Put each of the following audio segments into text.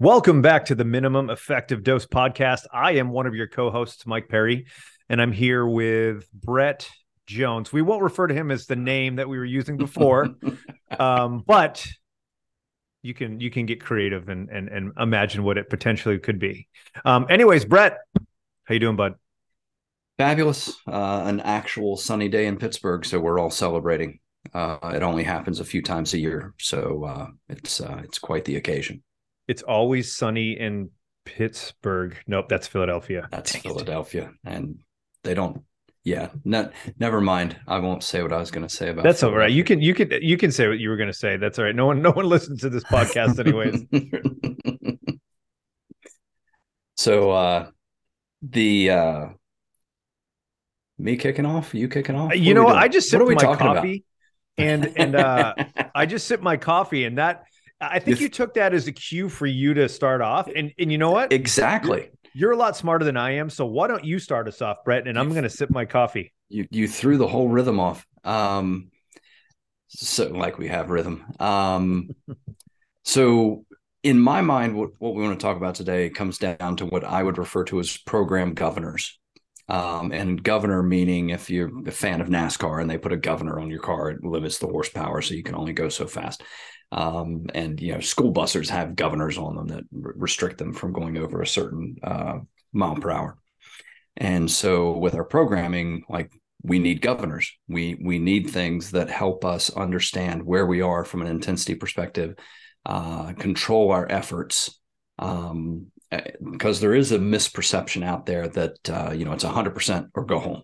Welcome back to the Minimum Effective Dose podcast. I am one of your co hosts, Mike Perry, and I'm here with Brett Jones. We won't refer to him as the name that we were using before, um, but you can you can get creative and and, and imagine what it potentially could be. Um, anyways, Brett, how you doing, bud? Fabulous. Uh, an actual sunny day in Pittsburgh, so we're all celebrating. Uh, it only happens a few times a year, so uh, it's uh, it's quite the occasion. It's always sunny in Pittsburgh. Nope, that's Philadelphia. That's Dang Philadelphia, it. and they don't. Yeah, ne- never mind. I won't say what I was going to say about. That's all right. You can you can you can say what you were going to say. That's all right. No one no one listens to this podcast anyways. so uh the uh me kicking off, you kicking off. What you know, I just sipped my coffee, about? and and uh I just sipped my coffee, and that I think you took that as a cue for you to start off. And and you know what? Exactly. You're, you're a lot smarter than I am. So why don't you start us off, Brett? And I'm going to sip my coffee. You you threw the whole rhythm off. Um, so like we have rhythm. Um, so in my mind, what what we want to talk about today comes down to what I would refer to as program governors. Um, and governor meaning if you're a fan of NASCAR and they put a governor on your car, it limits the horsepower, so you can only go so fast. Um, and you know, school buses have governors on them that r- restrict them from going over a certain uh, mile per hour. And so, with our programming, like we need governors. We we need things that help us understand where we are from an intensity perspective, uh, control our efforts, um, because there is a misperception out there that uh, you know it's 100% or go home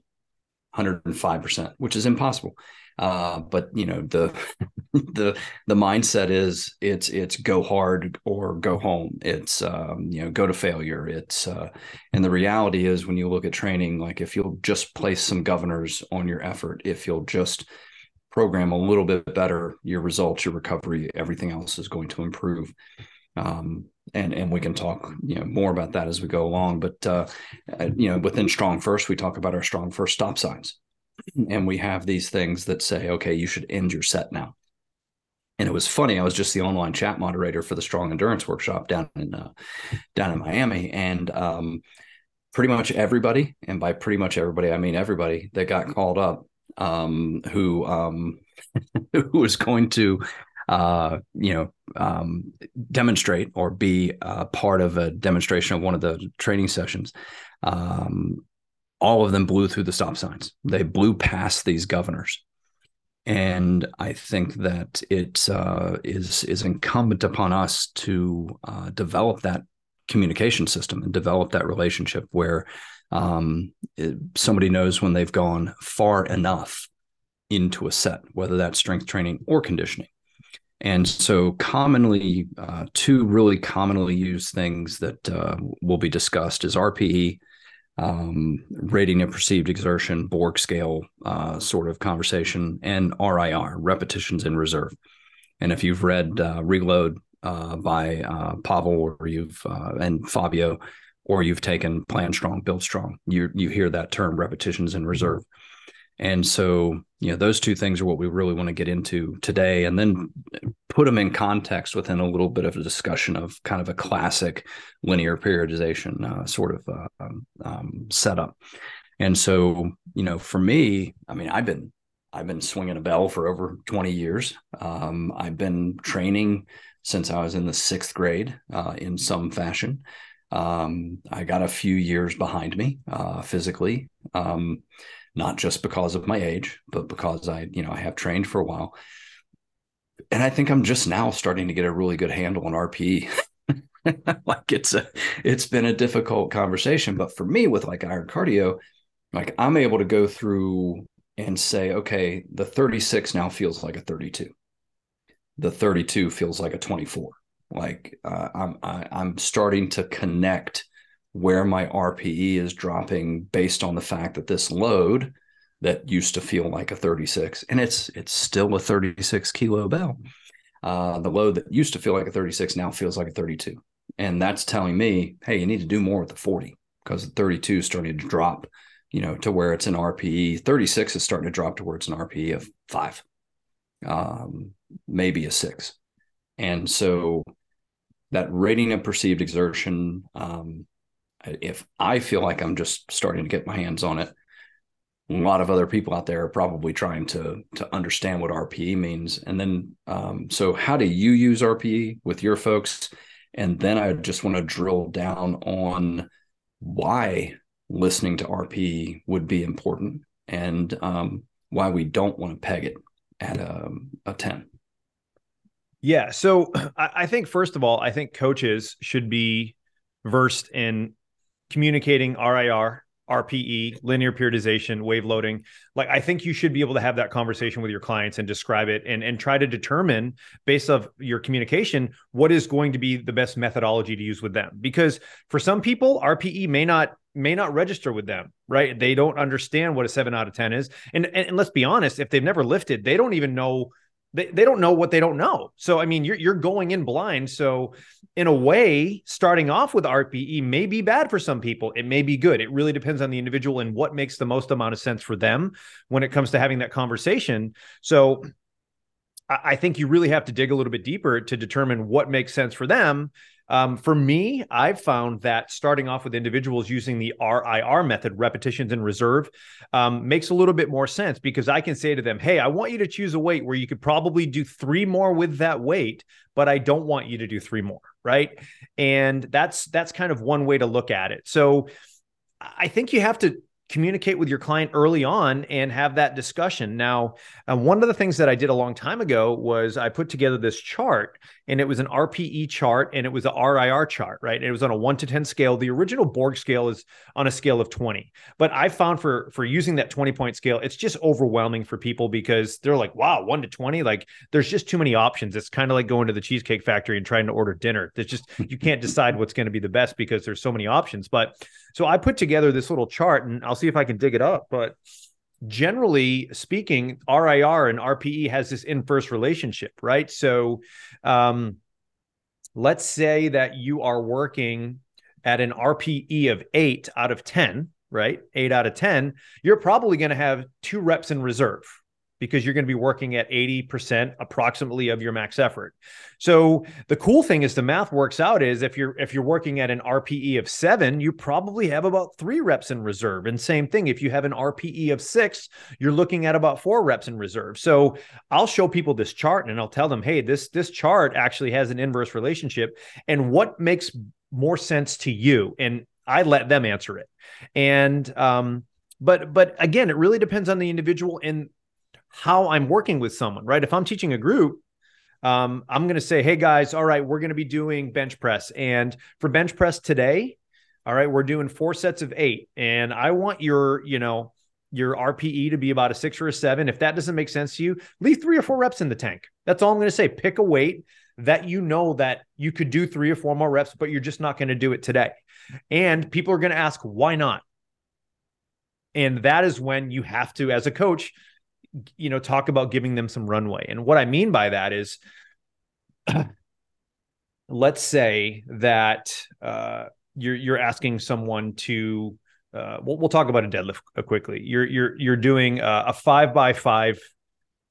105% which is impossible uh, but you know the the the mindset is it's it's go hard or go home. It's um, you know go to failure. It's uh, and the reality is when you look at training like if you'll just place some governors on your effort if you'll just program a little bit better your results your recovery everything else is going to improve. Um, and and we can talk you know more about that as we go along. But uh, uh you know within StrongFirst we talk about our StrongFirst stop signs and we have these things that say okay you should end your set now. And it was funny i was just the online chat moderator for the strong endurance workshop down in uh, down in miami. And um, pretty much everybody and by pretty much everybody i mean everybody that got called up um, who um, who was going to uh, you know, um, demonstrate or be uh, part of a demonstration of one of the training sessions, um, all of them blew through the stop signs. They blew past these governors. And I think that it uh, is is incumbent upon us to uh, develop that communication system and develop that relationship where um, it, somebody knows when they've gone far enough into a set, whether that's strength training or conditioning. And so, commonly, uh, two really commonly used things that uh, will be discussed is RPE, um, rating of perceived exertion, Borg scale uh, sort of conversation, and RIR, repetitions in reserve. And if you've read uh, Reload uh, by uh, Pavel or you've and Fabio, or you've taken Plan Strong, Build Strong, you you hear that term repetitions in reserve. And so, you know, those two things are what we really want to get into today and then put them in context within a little bit of a discussion of kind of a classic linear periodization uh, sort of uh, um, um, setup. And so, you know, for me, I mean, I've been I've been swinging a bell for over 20 years. Um, I've been training since I was in the sixth grade uh, in some fashion. Um, I got a few years behind me uh, physically. Um, not just because of my age, but because I, you know, I have trained for a while. And I think I'm just now starting to get a really good handle on RPE. like it's a it's been a difficult conversation. But for me with like iron cardio, like I'm able to go through and say, okay, the 36 now feels like a 32. The 32 feels like a 24. Like uh, I'm I, am i am starting to connect where my RPE is dropping based on the fact that this load that used to feel like a 36 and it's it's still a 36 kilo bell. Uh, the load that used to feel like a 36 now feels like a 32. And that's telling me, hey, you need to do more with the 40 because the 32 is starting to drop you know, to where it's an RPE. 36 is starting to drop towards an RPE of five, um, maybe a six. And so that rating of perceived exertion, um, if I feel like I'm just starting to get my hands on it, a lot of other people out there are probably trying to to understand what RPE means. And then, um, so how do you use RPE with your folks? And then I just want to drill down on why listening to RPE would be important and um, why we don't want to peg it at a, a 10. Yeah. So I think, first of all, I think coaches should be versed in communicating RIR RPE, linear periodization, wave loading. Like I think you should be able to have that conversation with your clients and describe it and and try to determine based off your communication what is going to be the best methodology to use with them. Because for some people, RPE may not may not register with them, right? They don't understand what a 7 out of 10 is. And and, and let's be honest, if they've never lifted, they don't even know they, they don't know what they don't know. So I mean, you're you're going in blind. So in a way, starting off with RPE may be bad for some people. It may be good. It really depends on the individual and what makes the most amount of sense for them when it comes to having that conversation. So I think you really have to dig a little bit deeper to determine what makes sense for them um, for me, I've found that starting off with individuals using the RIR method, repetitions in reserve, um, makes a little bit more sense because I can say to them, Hey, I want you to choose a weight where you could probably do three more with that weight, but I don't want you to do three more. Right. And that's, that's kind of one way to look at it. So I think you have to communicate with your client early on and have that discussion. Now, uh, one of the things that I did a long time ago was I put together this chart and it was an RPE chart and it was a RIR chart, right? And it was on a 1 to 10 scale. The original Borg scale is on a scale of 20. But I found for for using that 20 point scale, it's just overwhelming for people because they're like, "Wow, 1 to 20, like there's just too many options." It's kind of like going to the cheesecake factory and trying to order dinner. There's just you can't decide what's going to be the best because there's so many options. But so I put together this little chart and I'll see if I can dig it up, but generally speaking, RIR and RPE has this inverse relationship, right? So, um, let's say that you are working at an RPE of eight out of 10, right? Eight out of 10, you're probably going to have two reps in reserve, because you're going to be working at 80% approximately of your max effort. So the cool thing is the math works out is if you're if you're working at an RPE of 7, you probably have about 3 reps in reserve. And same thing if you have an RPE of 6, you're looking at about 4 reps in reserve. So I'll show people this chart and I'll tell them, "Hey, this this chart actually has an inverse relationship and what makes more sense to you?" And I let them answer it. And um but but again, it really depends on the individual and how I'm working with someone, right? If I'm teaching a group, um, I'm going to say, hey guys, all right, we're going to be doing bench press. And for bench press today, all right, we're doing four sets of eight. And I want your, you know, your RPE to be about a six or a seven. If that doesn't make sense to you, leave three or four reps in the tank. That's all I'm going to say. Pick a weight that you know that you could do three or four more reps, but you're just not going to do it today. And people are going to ask, why not? And that is when you have to, as a coach, you know, talk about giving them some runway. And what I mean by that is, let's say that uh, you're you're asking someone to. Uh, we'll, we'll talk about a deadlift quickly. You're you're you're doing a, a five by five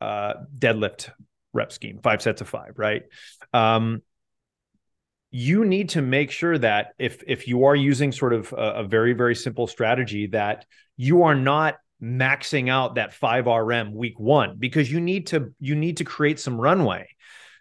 uh, deadlift rep scheme, five sets of five, right? Um, you need to make sure that if if you are using sort of a, a very very simple strategy, that you are not maxing out that 5RM week 1 because you need to you need to create some runway.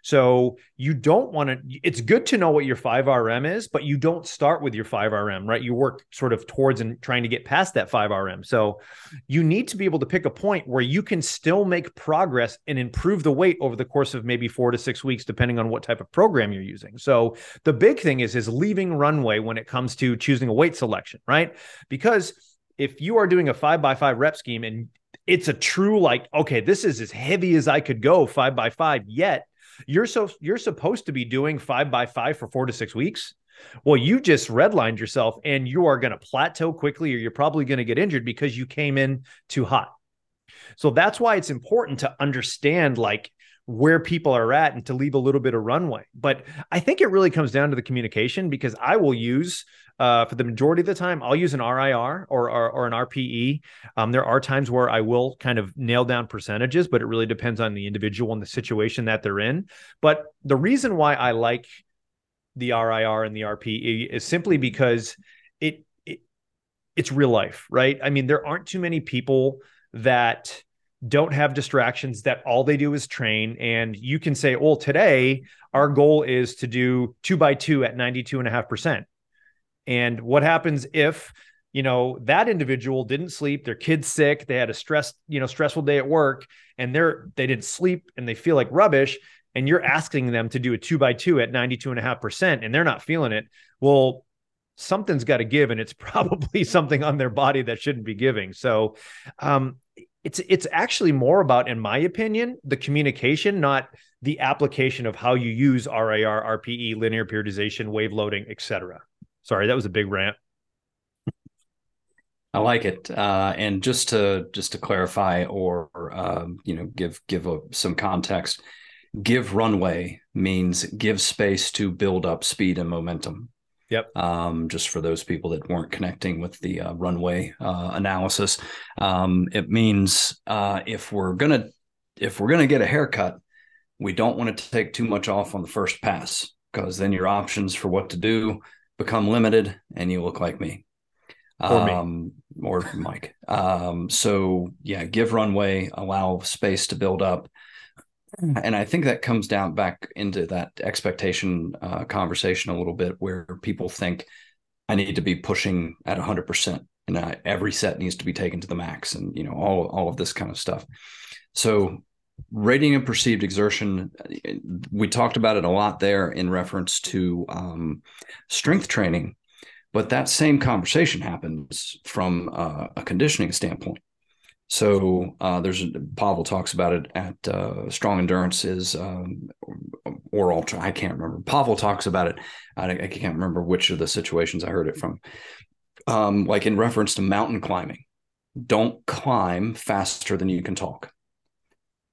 So you don't want to it's good to know what your 5RM is, but you don't start with your 5RM, right? You work sort of towards and trying to get past that 5RM. So you need to be able to pick a point where you can still make progress and improve the weight over the course of maybe 4 to 6 weeks depending on what type of program you're using. So the big thing is is leaving runway when it comes to choosing a weight selection, right? Because if you are doing a five by five rep scheme and it's a true like okay this is as heavy as i could go five by five yet you're so you're supposed to be doing five by five for four to six weeks. Well you just redlined yourself and you are going to plateau quickly or you're probably going to get injured because you came in too hot. So that's why it's important to understand like where people are at and to leave a little bit of runway. But I think it really comes down to the communication because I will use uh, for the majority of the time, I'll use an RIR or, or, or an RPE. Um, there are times where I will kind of nail down percentages, but it really depends on the individual and the situation that they're in. But the reason why I like the RIR and the RPE is simply because it, it it's real life, right? I mean, there aren't too many people that don't have distractions that all they do is train. And you can say well today our goal is to do two by two at 92 and a half percent. And what happens if you know that individual didn't sleep their kid's sick they had a stress you know stressful day at work and they're they didn't sleep and they feel like rubbish and you're asking them to do a two by two at 92 and a half percent and they're not feeling it well something's got to give and it's probably something on their body that shouldn't be giving. So um, it's it's actually more about in my opinion the communication not the application of how you use rir rpe linear periodization wave loading etc sorry that was a big rant. I like it. Uh, and just to just to clarify or um, you know give give a, some context give runway means give space to build up speed and momentum Yep. Um, just for those people that weren't connecting with the uh, runway uh, analysis, um, it means uh, if we're gonna if we're gonna get a haircut, we don't want to take too much off on the first pass because then your options for what to do become limited, and you look like me. Or um, me. or Mike. Um, so yeah, give runway, allow space to build up. Mm. and I think that comes down back into that expectation uh, conversation a little bit, where people think I need to be pushing at 100 percent, and I, every set needs to be taken to the max, and you know all all of this kind of stuff. So, rating and perceived exertion, we talked about it a lot there in reference to um, strength training, but that same conversation happens from uh, a conditioning standpoint. So uh, there's Pavel talks about it at uh, Strong Endurance is um, or Ultra. I can't remember. Pavel talks about it. I, I, can't remember which of the situations I heard it from. Um, like in reference to mountain climbing, don't climb faster than you can talk.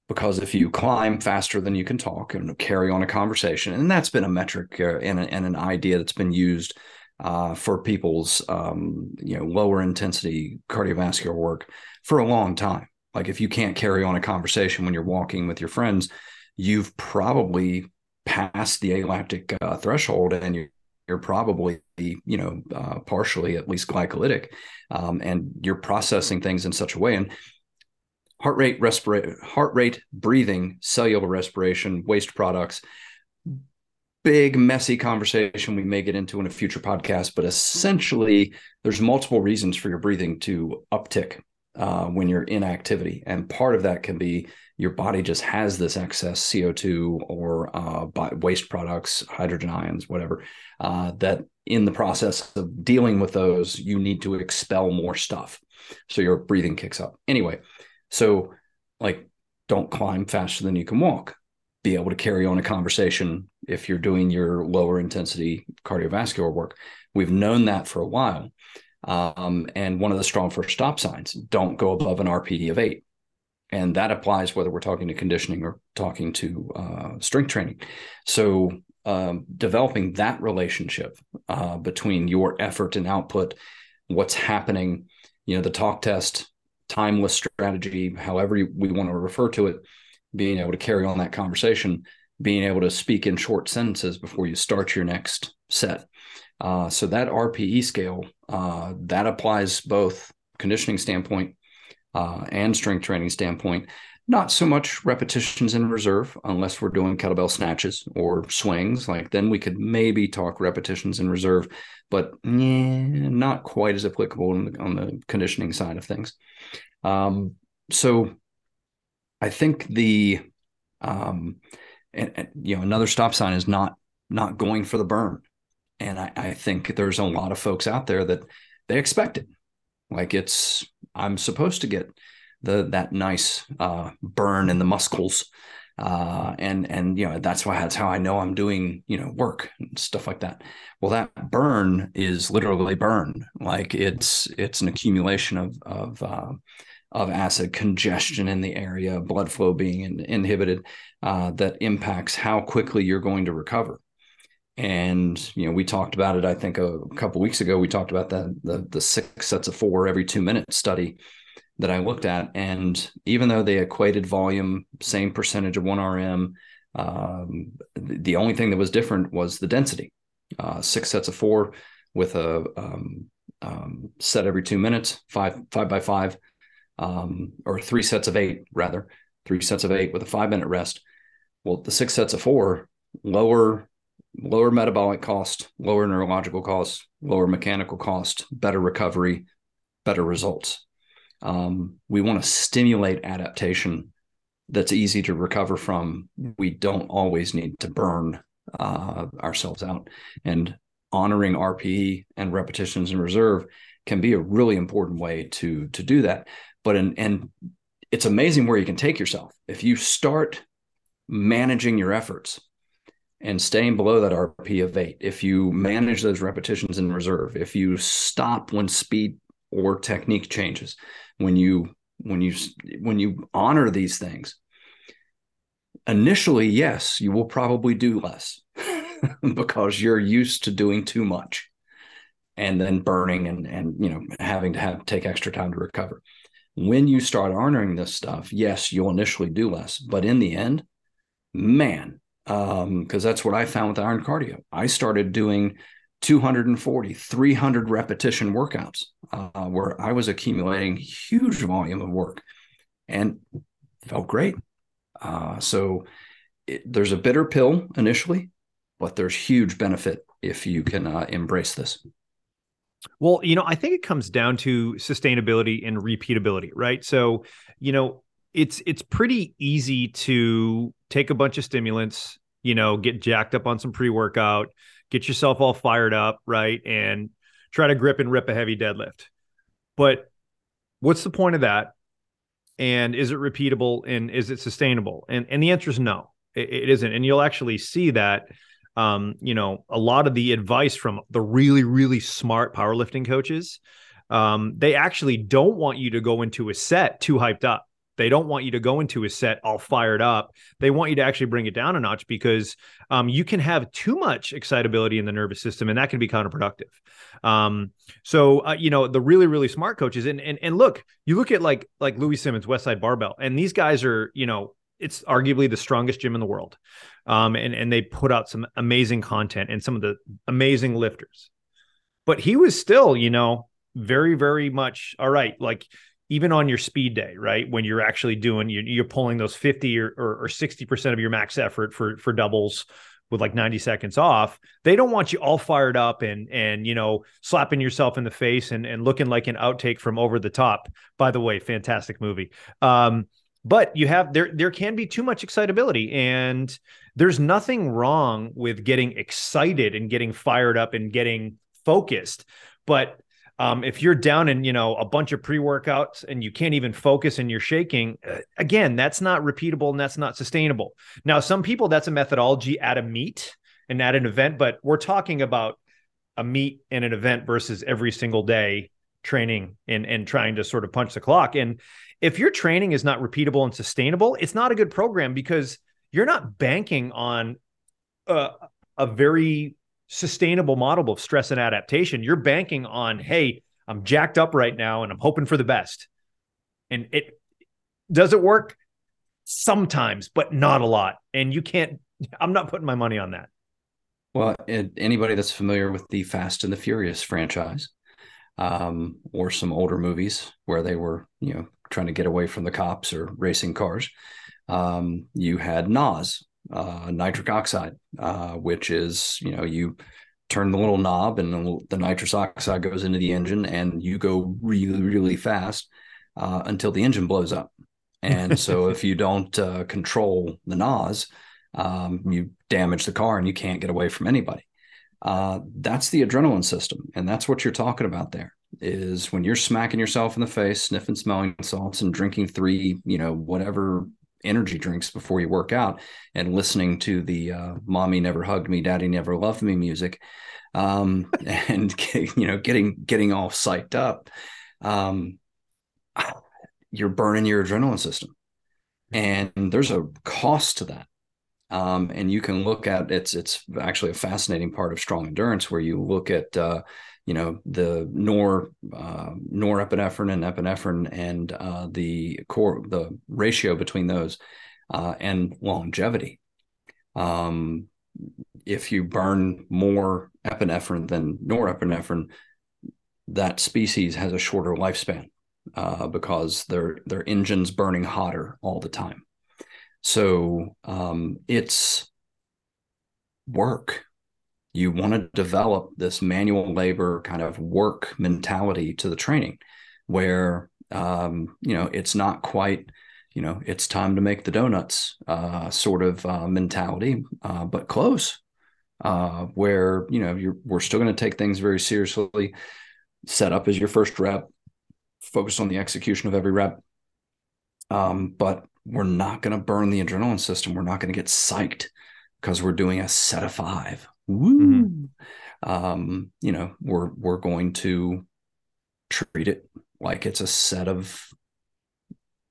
Because if you climb faster than you can talk and carry on a conversation, and that's been a metric uh, and, a, and, an idea that's been used uh, for people's um, you know lower intensity cardiovascular work for a long time. Like if you can't carry on a conversation when you're walking with your friends, you've probably passed the alactic uh, threshold and you're, you're probably you know uh, partially at least glycolytic um, and you're processing things in such a way. And heart rate respirate heart rate breathing cellular respiration waste products big messy conversation. We may get into in a future podcast but essentially there's multiple reasons for your breathing to uptick uh, when you're in activity. And part of that can be your body just has this excess CO2 or uh, waste products, hydrogen ions, whatever, uh, that in the process of dealing with those, you need to expel more stuff. So your breathing kicks up. Anyway, so like don't climb faster than you can walk. Be able to carry on a conversation if you're doing your lower intensity cardiovascular work. We've known that for a while. Um, and one of the StrongFirst stop signs don't go above an RPE of eight. And that applies whether we're talking to conditioning or talking to uh, strength training. So, um, developing that relationship uh, between your effort and output, what's happening, you know, the talk test, timeless strategy, however we want to refer to it, being able to carry on that conversation, being able to speak in short sentences before you start your next set uh, so that RPE scale uh, that applies both conditioning standpoint uh, and strength training standpoint. Not so much repetitions in reserve, unless we're doing kettlebell snatches or swings. Like then we could maybe talk repetitions in reserve, but eh, not quite as applicable on the, on the conditioning side of things. Um, so I think the um, and, and, you know another stop sign is not not going for the burn and I, I think there's a lot of folks out there that they expect it. Like it's, I'm supposed to get the that nice uh, burn in the muscles uh, and and you know that's why that's how I know I'm doing you know work and stuff like that. Well, that burn is literally burn, like it's it's an accumulation of of uh, of acid congestion in the area, blood flow being in, inhibited, uh, that impacts how quickly you're going to recover. And you know, we talked about it. I think a, couple weeks ago, we talked about the, the the six sets of four every two minute study that I looked at. And even though they equated volume, same percentage of 1RM, um, the only thing that was different was the density. Uh, six sets of four with a um, um, set every two minutes, five five by five, um, or three sets of eight rather, three sets of eight with a five minute rest. Well, the six sets of four lower lower metabolic cost, lower neurological cost, lower mechanical cost, better recovery, better results. Um, we want to stimulate adaptation that's easy to recover from. We don't always need to burn uh, ourselves out. And honoring RPE and repetitions in reserve can be a really important way to to do that. But and it's amazing where you can take yourself if you start managing your efforts and staying below that RP of eight. If you manage those repetitions in reserve, if you stop when speed or technique changes, when you when you when you honor these things initially yes you will probably do less because you're used to doing too much and then burning and and you know having to have take extra time to recover when you start honoring this stuff yes you'll initially do less but in the end man um because that's what i found with iron cardio i started doing 240, 300 repetition workouts uh, where I was accumulating huge volume of work and felt great. Uh, so it, there's a bitter pill initially, but there's huge benefit if you can uh, embrace this. Well, you know, I think it comes down to sustainability and repeatability, right? So, you know, it's it's pretty easy to take a bunch of stimulants, you know, get jacked up on some pre-workout, get yourself all fired up, right? And try to grip and rip a heavy deadlift. But what's the point of that? And is it repeatable and is it sustainable? And and the answer is no, it, it isn't. And you'll actually see that um, you know, a lot of the advice from the really, really smart powerlifting coaches, um, they actually don't want you to go into a set too hyped up. They don't want you to go into a set all fired up. They want you to actually bring it down a notch because um, you can have too much excitability in the nervous system, and that can be counterproductive. Um, so uh, you know the really really smart coaches, and and and look, you look at like like Louie Simmons, Westside Barbell, and these guys are you know it's arguably the strongest gym in the world, um, and and they put out some amazing content and some of the amazing lifters, but he was still you know very very much all right like even on your speed day, right? When you're actually doing, you're, pulling those 50 or, or, 60% of your max effort for, for doubles with like 90 seconds off. They don't want you all fired up and, and, you know, slapping yourself in the face and, and looking like an outtake from over the top. By the way, fantastic movie. Um, but you have there there can be too much excitability and there's nothing wrong with getting excited and getting fired up and getting focused but um, if you're down in you know a bunch of pre-workouts and you can't even focus and you're shaking uh, again that's not repeatable and that's not sustainable. Now some people that's a methodology at a meet and at an event but we're talking about a meet and an event versus every single day training and and trying to sort of punch the clock. And if your training is not repeatable and sustainable it's not a good program because you're not banking on a, a very sustainable model of stress and adaptation. You're banking on, hey, I'm jacked up right now and I'm hoping for the best. And it does it work? Sometimes, but not a lot. And you can't, I'm not putting my money on that. Well, anybody that's familiar with the Fast and the Furious franchise, um, or some older movies where they were, you know, trying to get away from the cops or racing cars, um, you had NOS, uh, nitric oxide, uh, which is you know you turn the little knob and the, nitrous oxide goes into the engine and you go really really fast uh, until the engine blows up. And so if you don't uh, control the NOS, um, you damage the car and you can't get away from anybody. Uh, that's the adrenaline system, and that's what you're talking about there. is when you're smacking yourself in the face, sniffing smelling salts, and drinking three, you know, whatever energy drinks before you work out, and listening to the uh, "Mommy never hugged me, Daddy never loved me" music, um, and you know, getting getting all psyched up, um, you're burning your adrenaline system, and there's a cost to that. Um, and you can look at it's it's actually a fascinating part of strong endurance where you look at uh, you know the nor uh, norepinephrine and epinephrine and uh, the core the ratio between those uh, and longevity. Um, if you burn more epinephrine than norepinephrine, that species has a shorter lifespan uh, because their their engines burning hotter all the time. So um, it's work you want to develop this manual labor kind of work mentality to the training where um, you know it's not quite you know it's time to make the donuts uh, sort of uh, mentality uh, but close uh, where you know you're we're still going to take things very seriously. Set up as your first rep focus on the execution of every rep. Um, but we're not going to burn the adrenaline system. We're not going to get psyched because we're doing a set of five Woo. Mm-hmm. Um, you know, we're we're going to treat it like it's a set of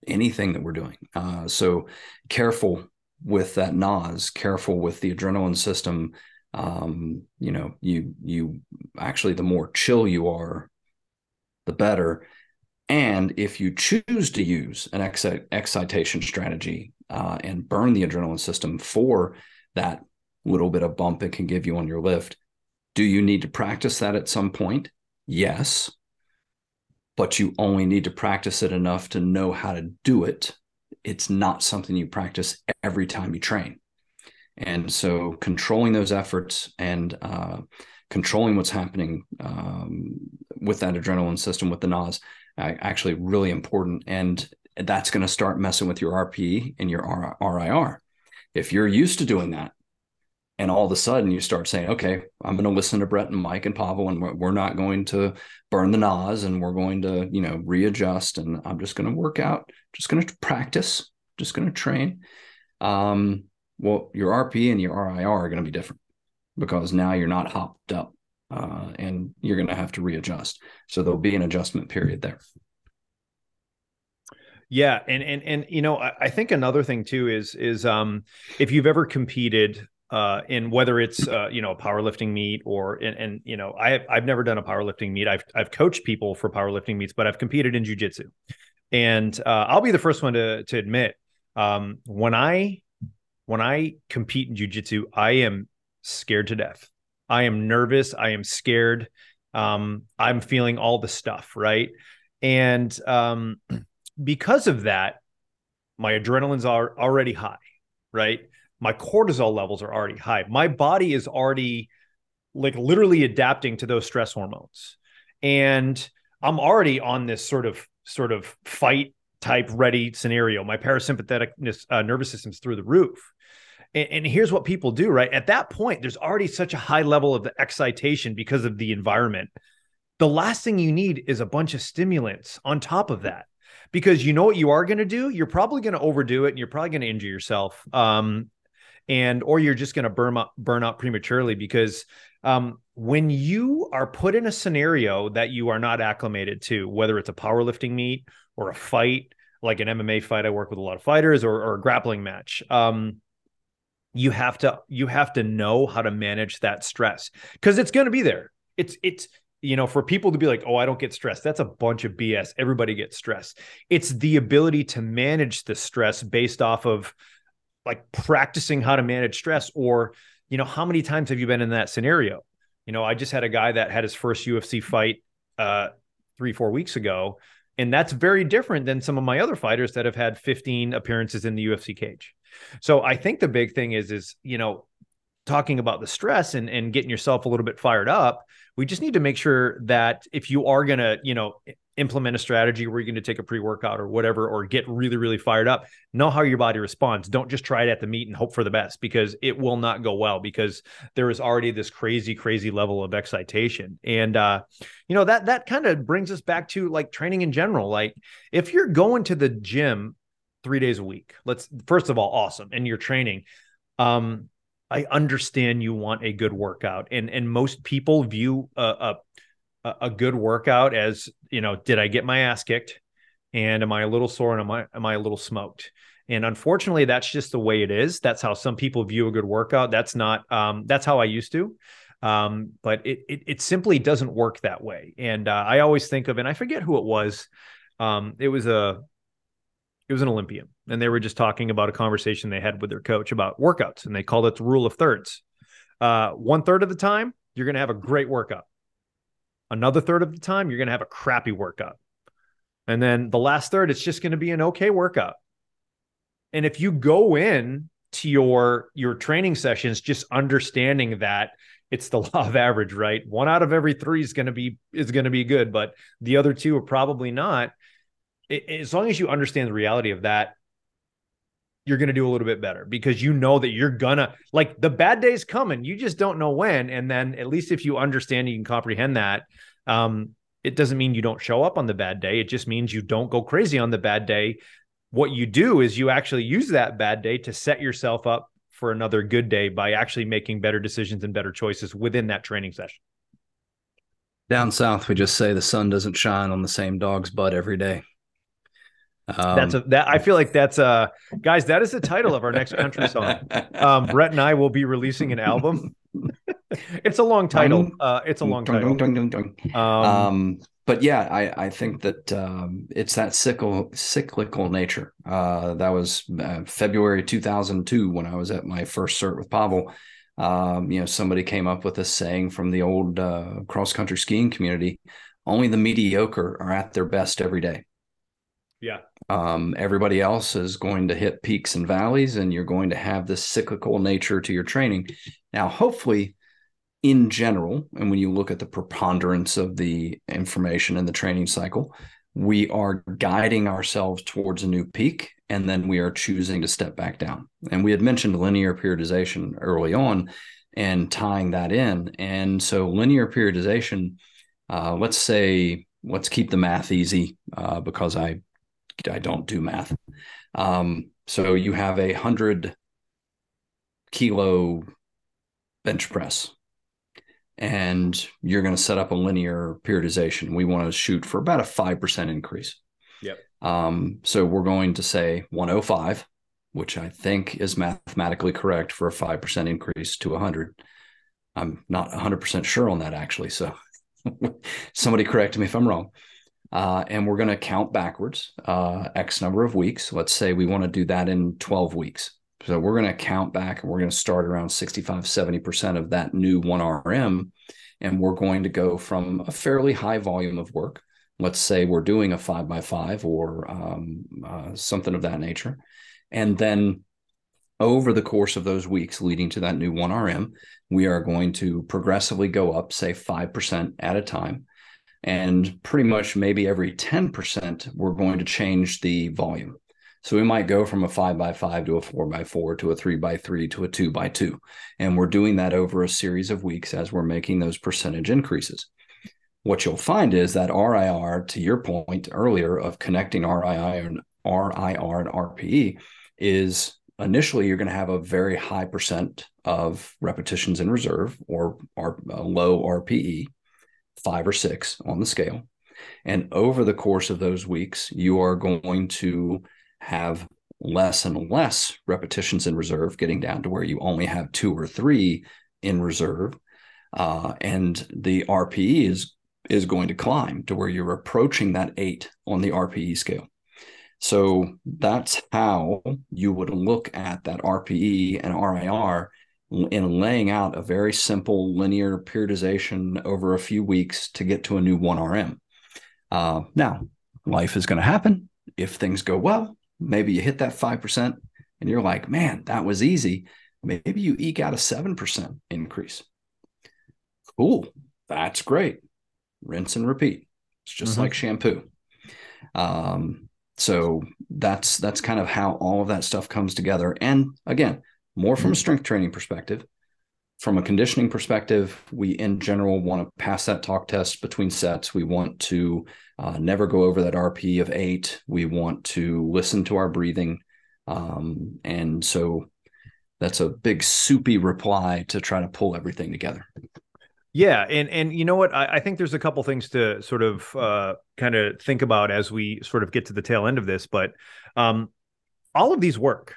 anything that we're doing. Uh, so careful with that NOS, careful with the adrenaline system. Um, you know, you you actually the more chill you are, the better. And if you choose to use an ex- excitation strategy uh, and burn the adrenaline system for that little bit of bump it can give you on your lift. Do you need to practice that at some point? Yes. But you only need to practice it enough to know how to do it. It's not something you practice every time you train. And so controlling those efforts and uh, controlling what's happening um, with that adrenaline system with the NOS actually really important. And that's going to start messing with your RPE and your RIR. If you're used to doing that, and all of a sudden you start saying okay i'm going to listen to brett and mike and pavel and we're not going to burn the nos and we're going to you know readjust and i'm just going to work out just going to practice just going to train. Um, well your rp and your rir are going to be different because now you're not hopped up uh, and you're going to have to readjust. So there'll be an adjustment period there. Yeah, and and and you know, I, I, think another thing too is is um if you've ever competed uh, in whether it's uh, you know a powerlifting meet or and, and you know I I've never done a powerlifting meet. I've I've coached people for powerlifting meets, but I've competed in jujitsu, and uh, I'll be the first one to to admit um, when I when I compete in jujitsu, I am scared to death. I am nervous. I am scared. Um, I'm feeling all the stuff, right? And um, because of that, my adrenaline's are already high, right? My cortisol levels are already high. My body is already like literally adapting to those stress hormones. And I'm already on this sort of sort of fight type ready scenario. My parasympathetic uh, nervous system's through the roof. And, and, here's what people do, right? At that point, there's already such a high level of the excitation because of the environment. The last thing you need is a bunch of stimulants on top of that because you know what you are going to do you're probably going to overdo it and you're probably going to injure yourself um, and or you're just going to burn up burn out prematurely because um, when you are put in a scenario that you are not acclimated to, whether it's a powerlifting meet or a fight, like an MMA fight, I work with a lot of fighters, or, or a grappling match. Um, you have to you have to know how to manage that stress because it's going to be there. It's it's you know for people to be like oh i don't get stressed that's a bunch of bs everybody gets stressed it's the ability to manage the stress based off of like practicing how to manage stress or you know how many times have you been in that scenario? You know i just had a guy that had his first ufc fight uh three four weeks ago and that's very different than some of my other fighters that have had 15 appearances in the ufc cage. So i think the big thing is is you know talking about the stress and, and getting yourself a little bit fired up we just need to make sure that if you are going to you know implement a strategy where you're going to take a pre-workout or whatever or get really really fired up know how your body responds. Don't just try it at the meet and hope for the best because it will not go well because there is already this crazy crazy level of excitation. And uh you know that that kind of brings us back to like training in general. Like if you're going to the gym 3 days a week let's first of all awesome and you're training um I understand you want a good workout and and most people view a, a a, good workout as you know did i get my ass kicked? And am i a little sore? And am i am i a little smoked? And unfortunately that's just the way it is. That's how some people view a good workout. That's not um, that's how i used to. Um, but it, it, it simply doesn't work that way. And uh, i always think of and i forget who it was um, it was a it was an olympian. And they were just talking about a conversation they had with their coach about workouts. And they called it the rule of thirds. Uh, one third of the time you're going to have a great workout Another third of the time, you're going to have a crappy workout. And then the last third, it's just going to be an okay workout. And if you go in to your your training sessions just understanding that it's the law of average, right? One out of every three is going to be is going to be good, but the other two are probably not. As long as you understand the reality of that, you're going to do a little bit better because you know that you're gonna like the bad days coming. You just don't know when. And then at least if you understand, you can comprehend that. Um, it doesn't mean you don't show up on the bad day. It just means you don't go crazy on the bad day. What you do is you actually use that bad day to set yourself up for another good day by actually making better decisions and better choices within that training session. Down south, we just say the sun doesn't shine on the same dog's butt every day. Um, that's a that I feel like that's uh guys that is the title of our next country song. Um, Brett and I will be releasing an album. it's a long title. Uh, it's a long title. Um, um, but yeah, I I think that um, it's that cyclical cyclical nature. Uh, that was uh, February 2002 when I was at my first cert with Pavel. Um, you know, somebody came up with a saying from the old uh, cross country skiing community: "Only the mediocre are at their best every day." Yeah. Um, everybody else is going to hit peaks and valleys, and you're going to have this cyclical nature to your training. Now, hopefully, in general, and when you look at the preponderance of the information in the training cycle, we are guiding ourselves towards a new peak, and then we are choosing to step back down. And we had mentioned linear periodization early on and tying that in. And so, linear periodization, uh, let's say, let's keep the math easy uh, because I I don't do math. Um, so you have a hundred kilo bench press and you're going to set up a linear periodization. We want to shoot for about a 5% increase. Yep. Um, so we're going to say 105, which I think is mathematically correct for a 5% increase to 100. I'm not 100% sure on that actually. So somebody correct me if I'm wrong. Uh, and we're going to count backwards uh, X number of weeks. Let's say we want to do that in 12 weeks. So we're going to count back and we're going to start around 65, 70% of that new 1RM. And we're going to go from a fairly high volume of work. Let's say we're doing a five by five or um, uh, something of that nature. And then over the course of those weeks leading to that new 1RM, we are going to progressively go up, say 5% at a time and pretty much maybe every 10% we're going to change the volume. So we might go from a five by five to a four by four to a three by three to a two by two. And we're doing that over a series of weeks as we're making those percentage increases. What you'll find is that rir to your point earlier of connecting rir and rir and rpe is initially you're going to have a very high percent of repetitions in reserve or, or uh, low rpe five or six on the scale. And over the course of those weeks, you are going to have less and less repetitions in reserve, getting down to where you only have two or three in reserve. Uh, and the RPE is is going to climb to where you're approaching that eight on the RPE scale. So that's how you would look at that RPE and RIR in laying out a very simple linear periodization over a few weeks to get to a new 1RM. Uh, now, life is going to happen. If things go well, maybe you hit that 5% and you're like, man, that was easy. Maybe you eke out a 7% increase. Cool. That's great. Rinse and repeat. It's just mm-hmm. like shampoo. Um, so that's that's kind of how all of that stuff comes together. And again, more from a strength training perspective. From a conditioning perspective, we in general want to pass that talk test between sets. We want to uh, never go over that RP of eight. We want to listen to our breathing. Um, and so that's a big soupy reply to try to pull everything together. Yeah, and and you know what? I, I think there's a couple things to sort of uh, kind of think about as we sort of get to the tail end of this. But um, all of these work,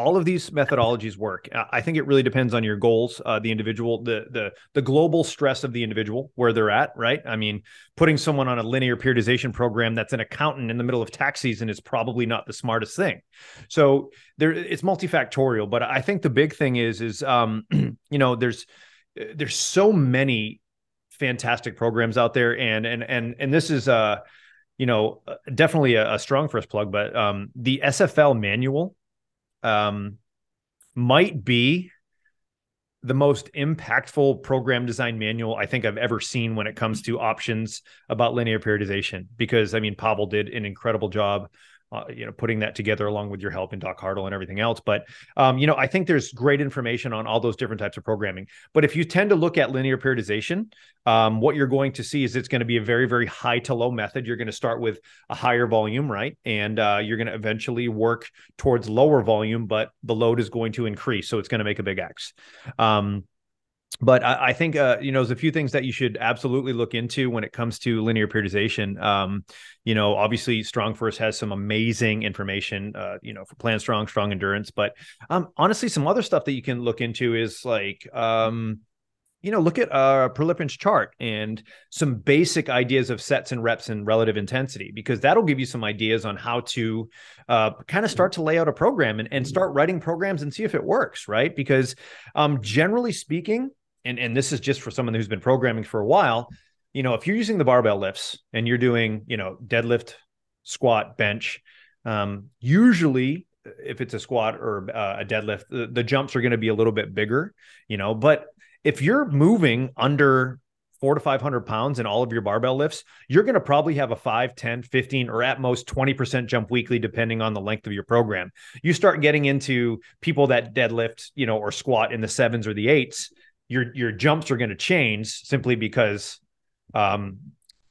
all of these methodologies work. I think it really depends on your goals, uh, the individual, the the the global stress of the individual, where they're at. Right? I mean, putting someone on a linear periodization program that's an accountant in the middle of tax season is probably not the smartest thing. So there, it's multifactorial. But I think the big thing is is um, you know there's there's so many fantastic programs out there and and and and this is uh you know definitely a, a first plug but um the sfl manual um might be the most impactful program design manual I think I've ever seen when it comes to options about linear periodization. Because I mean, Pavel did an incredible job uh, you know, putting that together along with your help in Doc Hartle and everything else. But, um, you know, I think there's great information on all those different types of programming. But if you tend to look at linear periodization, um, what you're going to see is it's going to be a very, very high to low method. You're going to start with a higher volume, right? And uh, you're going to eventually work towards lower volume, but the load is going to increase. So it's going to make a big X. Um, but I, I think uh, you know there's a few things that you should absolutely look into when it comes to linear periodization. Um, you know, obviously, StrongFirst has some amazing information. Uh, you know, for Plan Strong, Strong Endurance, but um, honestly, some other stuff that you can look into is like. Um, you know, look at uh, Prilepin's chart and some basic ideas of sets and reps and relative intensity, because that'll give you some ideas on how to uh, kind of start to lay out a program and, and start writing programs and see if it works, right? Because um, generally speaking, and and this is just for someone who's been programming for a while you know if you're using the barbell lifts and you're doing you know deadlift squat bench um, usually if it's a squat or uh, a deadlift the, the jumps are going to be a little bit bigger you know but if you're moving under four to 500 pounds in all of your barbell lifts, you're going to probably have a 5, 10, 15, or at most 20% jump weekly, depending on the length of your program. You start getting into people that deadlift, you know, or squat in the sevens or the eights your your jumps are going to change simply because um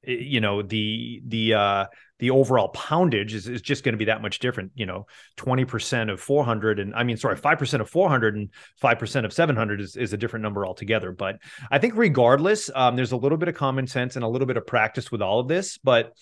you know the the uh the overall poundage is, is just going to be that much different you know. 20% of 400 and i mean sorry 5% of 400 and 5% of 700 is, is a different number altogether. But i think regardless um, there's a little bit of common sense and a little bit of practice with all of this but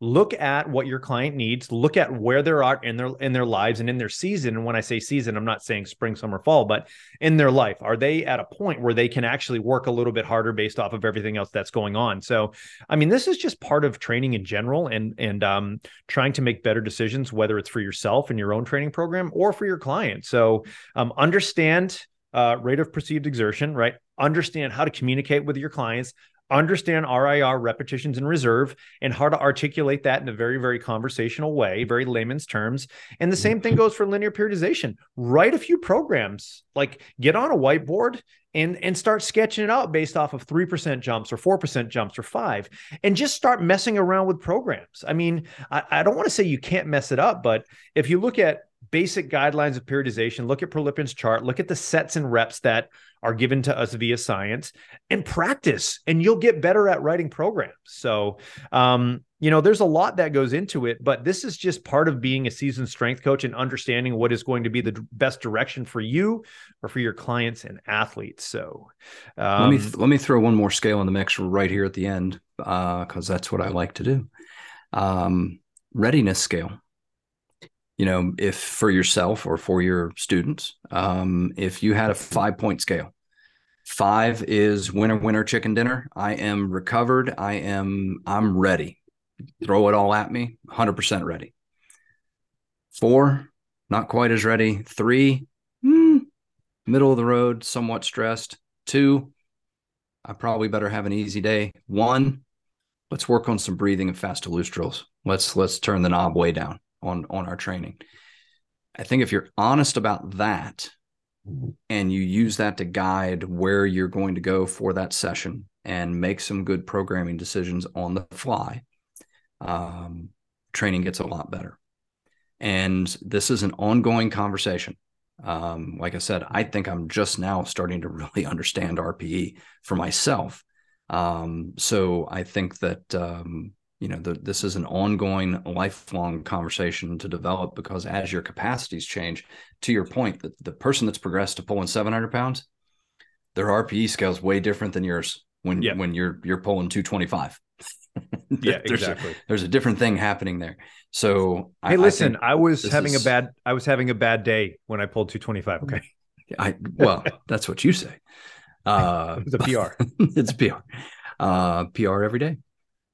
look at what your client needs look at where they're at in their in their lives and in their season. And when i say season i'm not saying spring summer fall but in their life are they at a point where they can actually work a little bit harder based off of everything else that's going on? So i mean this is just part of training in general and and um, trying to make better decisions whether it's for yourself and your own training program or for your client. So um, understand uh, rate of perceived exertion, right? Understand how to communicate with your clients, understand RIR repetitions in reserve and how to articulate that in a very, very conversational way, very layman's terms. And the same thing mm-hmm. goes for linear periodization. Write a few programs, like get on a whiteboard and, and start sketching it out based off of 3% jumps or 4% jumps or five, and just start messing around with programs. I mean, I, I don't want to say you can't mess it up, but if you look at basic guidelines of periodization, look at Prilepin's chart, look at the sets and reps that are given to us via science and practice, and you'll get better at writing programs. So, um, you know, there's a lot that goes into it, but this is just part of being a seasoned strength coach and understanding what is going to be the best direction for you or for your clients and athletes. So, um, let me th- let me throw one more scale in the mix right here at the end because uh, that's what I like to do. Um, readiness scale you know, if for yourself or for your students, um, if you had a five point scale, five is winner, winner, chicken dinner. I am recovered. I am, I'm ready. Throw it all at me, 100% ready. Four, not quite as ready. Three, hmm, middle of the road, somewhat stressed. Two, I probably better have an easy day. One, let's work on some breathing and fast to loose drills. Let's let's turn the knob way down on on our training. I think if you're honest about that and you use that to guide where you're going to go for that session and make some good programming decisions on the fly, um, training gets a lot better. And this is an ongoing conversation. Um, like I said, I think I'm just now starting to really understand RPE for myself. Um, so I think that um, you know the, this is an ongoing, lifelong conversation to develop because as your capacities change, to your point, that the person that's progressed to pulling 700 pounds, their RPE scale is way different than yours when yeah. when you're you're pulling 225. yeah, there's exactly. A, there's a different thing happening there. So hey, I, listen, I, I was having is, a bad I was having a bad day when I pulled 225. Okay. I well, that's what you say. Uh, it's a PR. it's PR. Uh, PR every day.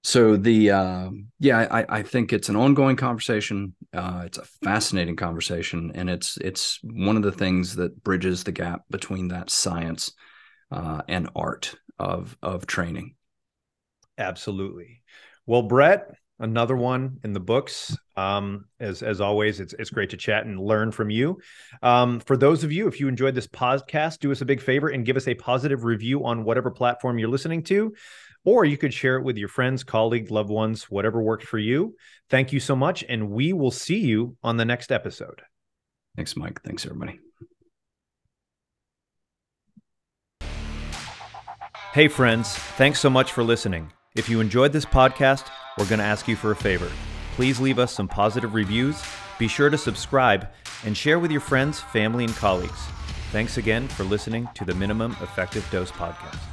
So the uh, yeah, I, I think it's an ongoing conversation. Uh, it's a fascinating conversation, and it's it's one of the things that bridges the gap between that science uh, and art of of training. Absolutely. Well, Brett, another one in the books. Um, as as always, it's it's great to chat and learn from you. Um, for those of you, if you enjoyed this podcast, do us a big favor and give us a positive review on whatever platform you're listening to, or you could share it with your friends, colleagues, loved ones, whatever works for you. Thank you so much, and we will see you on the next episode. Thanks, Mike. Thanks, everybody. Hey, friends. Thanks so much for listening. If you enjoyed this podcast, we're going to ask you for a favor. Please leave us some positive reviews, be sure to subscribe, and share with your friends, family, and colleagues. Thanks again for listening to the Minimum Effective Dose Podcast.